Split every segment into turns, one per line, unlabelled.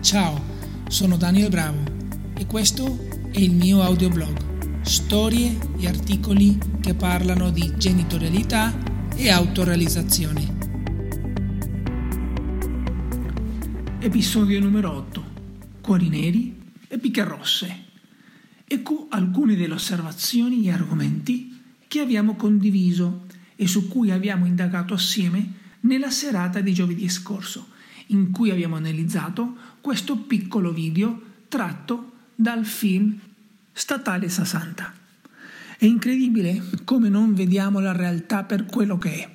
Ciao, sono Daniel Bravo e questo è il mio audioblog. Storie e articoli che parlano di genitorialità e autorealizzazione. Episodio numero 8. Cuori neri e picche rosse. Ecco alcune delle osservazioni e argomenti che abbiamo condiviso e su cui abbiamo indagato assieme nella serata di giovedì scorso, in cui abbiamo analizzato questo piccolo video tratto dal film Statale 60. È incredibile come non vediamo la realtà per quello che è,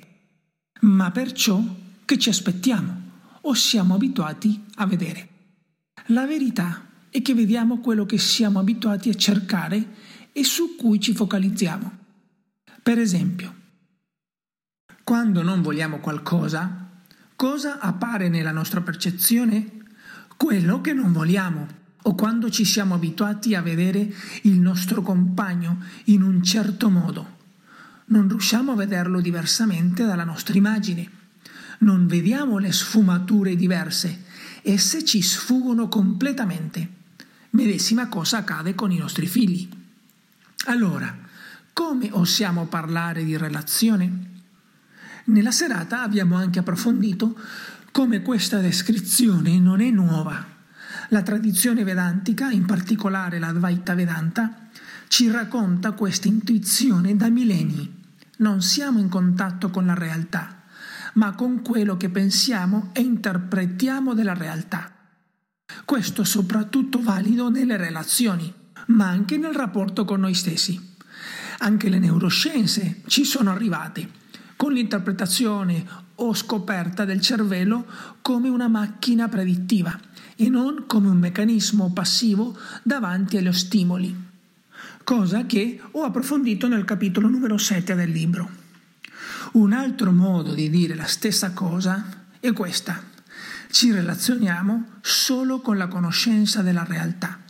ma per ciò che ci aspettiamo o siamo abituati a vedere. La verità è che vediamo quello che siamo abituati a cercare e su cui ci focalizziamo. Per esempio, quando non vogliamo qualcosa, cosa appare nella nostra percezione? Quello che non vogliamo. O quando ci siamo abituati a vedere il nostro compagno in un certo modo. Non riusciamo a vederlo diversamente dalla nostra immagine. Non vediamo le sfumature diverse. Esse ci sfuggono completamente. Medesima cosa accade con i nostri figli. Allora, come osiamo parlare di relazione? Nella serata abbiamo anche approfondito come questa descrizione non è nuova. La tradizione vedantica, in particolare l'Advaita Vedanta, ci racconta questa intuizione da millenni. Non siamo in contatto con la realtà, ma con quello che pensiamo e interpretiamo della realtà. Questo è soprattutto valido nelle relazioni, ma anche nel rapporto con noi stessi. Anche le neuroscienze ci sono arrivate con l'interpretazione o scoperta del cervello come una macchina predittiva e non come un meccanismo passivo davanti agli stimoli, cosa che ho approfondito nel capitolo numero 7 del libro. Un altro modo di dire la stessa cosa è questa. Ci relazioniamo solo con la conoscenza della realtà,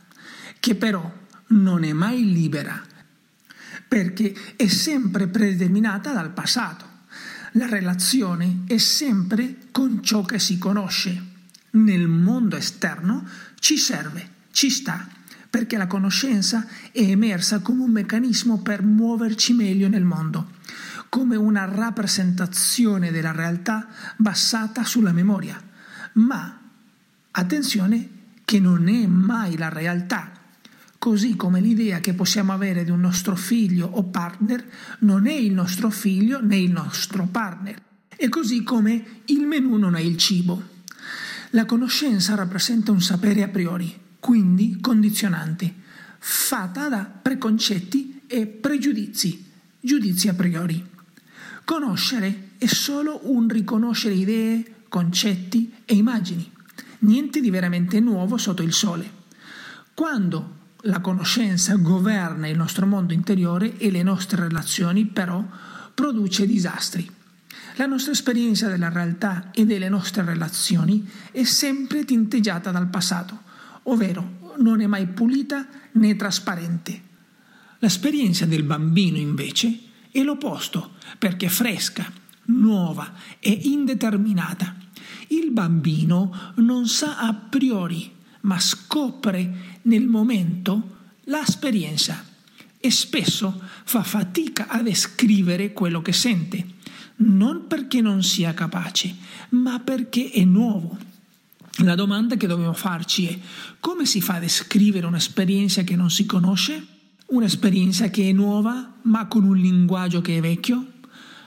che però non è mai libera, perché è sempre predeterminata dal passato la relazione è sempre con ciò che si conosce. Nel mondo esterno ci serve, ci sta, perché la conoscenza è emersa come un meccanismo per muoverci meglio nel mondo, come una rappresentazione della realtà basata sulla memoria. Ma attenzione che non è mai la realtà così come l'idea che possiamo avere di un nostro figlio o partner non è il nostro figlio né il nostro partner, e così come il menù non è il cibo. La conoscenza rappresenta un sapere a priori, quindi condizionante, fatta da preconcetti e pregiudizi, giudizi a priori. Conoscere è solo un riconoscere idee, concetti e immagini, niente di veramente nuovo sotto il sole. Quando la conoscenza governa il nostro mondo interiore e le nostre relazioni però produce disastri. La nostra esperienza della realtà e delle nostre relazioni è sempre tinteggiata dal passato, ovvero non è mai pulita né trasparente. L'esperienza del bambino invece è l'opposto, perché è fresca, nuova e indeterminata. Il bambino non sa a priori ma scopre nel momento l'esperienza e spesso fa fatica a descrivere quello che sente, non perché non sia capace, ma perché è nuovo. La domanda che dobbiamo farci è come si fa a descrivere un'esperienza che non si conosce? Un'esperienza che è nuova ma con un linguaggio che è vecchio?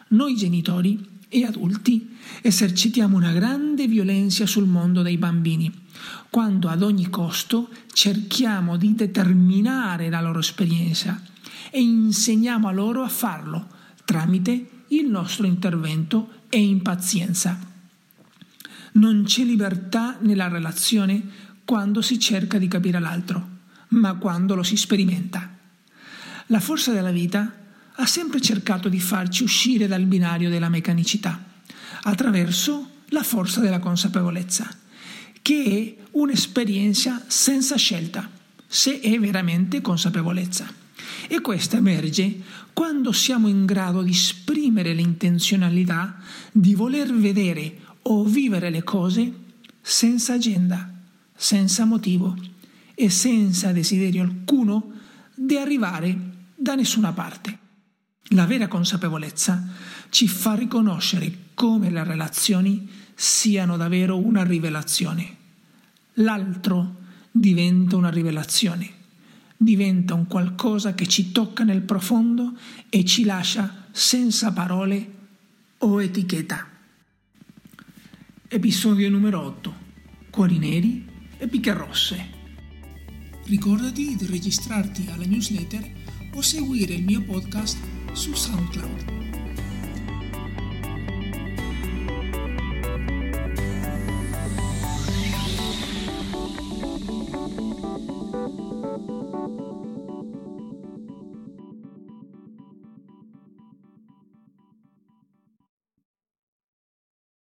Noi genitori e adulti esercitiamo una grande violenza sul mondo dei bambini, quando ad ogni costo cerchiamo di determinare la loro esperienza e insegniamo a loro a farlo tramite il nostro intervento e impazienza. Non c'è libertà nella relazione quando si cerca di capire l'altro, ma quando lo si sperimenta. La forza della vita ha sempre cercato di farci uscire dal binario della meccanicità, attraverso la forza della consapevolezza, che è un'esperienza senza scelta, se è veramente consapevolezza. E questa emerge quando siamo in grado di esprimere l'intenzionalità di voler vedere o vivere le cose senza agenda, senza motivo e senza desiderio alcuno di arrivare da nessuna parte. La vera consapevolezza ci fa riconoscere come le relazioni siano davvero una rivelazione. L'altro diventa una rivelazione, diventa un qualcosa che ci tocca nel profondo e ci lascia senza parole o etichetta. Episodio numero 8. Cuori neri e picche rosse. Ricordati di registrarti alla newsletter o seguire il mio podcast su SoundCloud.